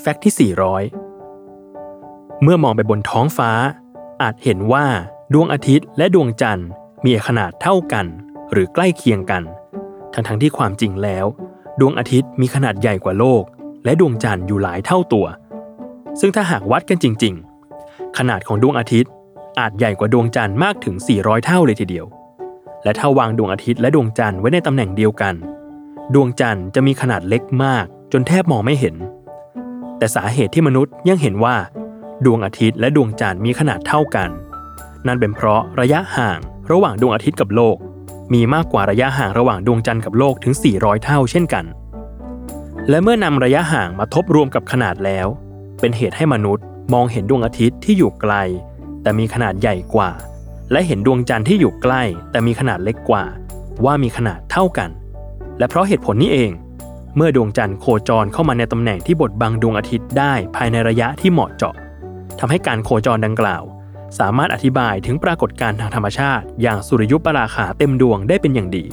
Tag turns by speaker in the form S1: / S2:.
S1: แฟกต์ที่ 400 เมื่อมองไปบนท้องฟ้า อาจเห็นว่าดวงอาทิตย์และดวงจันทร์มีขนาดเท่ากัน หรือใกล้เคียงกัน ทั้งๆทที่ความจริงแล้ว ดวงอาทิตย์มีขนาดใหญ่กว่าโลก และดวงจันทร์อยู่หลายเท่าตัว ซึ่งถ้าหากวัดกันจริง ๆ ขนาดของดวงอาทิตย์ อาจใหญ่กว่าดวงจันทร์มากถึง 400 เท่าเลยทีเดียว และถ้าวางดวงอาทิตย์และดวงจันทร์ไว้ในตำแหน่งเดียวกัน ดวงจันทร์จะมีขนาดเล็กมาก จนแทบมองไม่เห็น แต่สาเหตุที่มนุษย์ยังเห็นว่า ดวงอาทิตย์และดวงจันทร์มีขนาดเท่ากัน นั่นเป็นเพราะระยะห่างระหว่างดวงอาทิตย์กับโลก มีมากกว่าระยะห่างระหว่างดวงจันทร์กับโลกถึง 400 เท่าเช่นกัน และเมื่อนำระยะห่างมาทบรวมกับขนาดแล้ว เป็นเหตุให้มนุษย์มองเห็นดวงอาทิตย์ที่อยู่ไกล แต่มีขนาดใหญ่กว่า และเห็นดวงจันทร์ที่อยู่ใกล้ แต่มีขนาดเล็กกว่า ว่ามีขนาดเท่ากัน และเพราะเหตุผลนี้เอง เมื่อดวงจันทร์โคจรเข้ามาในตำแหน่งที่บดบังดวงอาทิตย์ได้ภายในระยะที่เหมาะเจาะทำให้การโคจรดังกล่าว สามารถอธิบายถึงปรากฏการณ์ทางธรรมชาติ อย่างสุริยุปราคาเต็มดวงได้เป็นอย่างดี